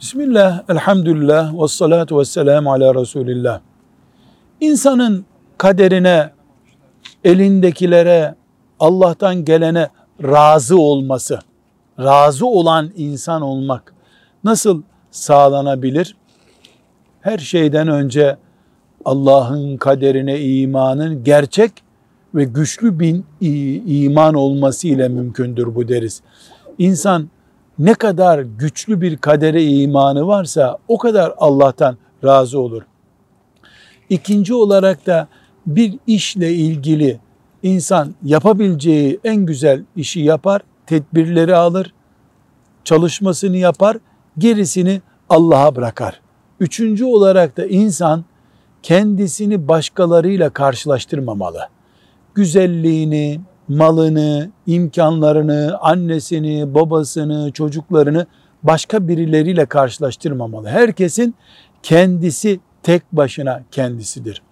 Bismillah, elhamdülillah, ve salatu ve selamu ala Resulillah. İnsanın kaderine, elindekilere, Allah'tan gelene razı olması, razı olan insan olmak nasıl sağlanabilir? Her şeyden önce Allah'ın kaderine imanın gerçek ve güçlü bir iman olması ile mümkündür bu deriz. İnsan ne kadar güçlü bir kadere imanı varsa o kadar Allah'tan razı olur. İkinci olarak da bir işle ilgili insan yapabileceği en güzel işi yapar, tedbirleri alır, çalışmasını yapar, gerisini Allah'a bırakar. Üçüncü olarak da insan kendisini başkalarıyla karşılaştırmamalı. Güzelliğini, malını, imkanlarını, annesini, babasını, çocuklarını başka birileriyle karşılaştırmamalı. Herkesin kendisi tek başına kendisidir.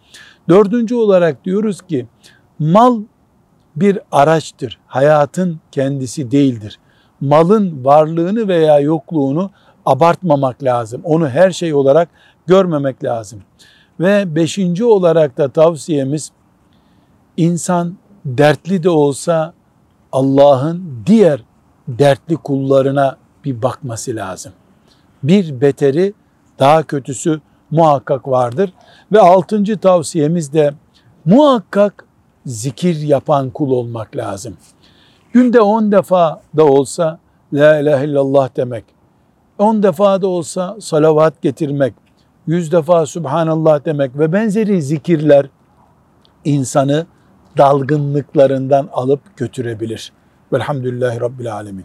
Dördüncü olarak diyoruz ki mal bir araçtır. Hayatın kendisi değildir. Malın varlığını veya yokluğunu abartmamak lazım. Onu her şey olarak görmemek lazım. Ve beşinci olarak da tavsiyemiz insan dertli de olsa Allah'ın diğer dertli kullarına bir bakması lazım. Bir beteri daha kötüsü muhakkak vardır. Ve altıncı tavsiyemiz de muhakkak zikir yapan kul olmak lazım. Günde on defa da olsa La ilahe illallah demek, on defa da olsa salavat getirmek, yüz defa Subhanallah demek ve benzeri zikirler insanı dalgınlıklarından alıp götürebilir. Velhamdülillahi Rabbil Alemin.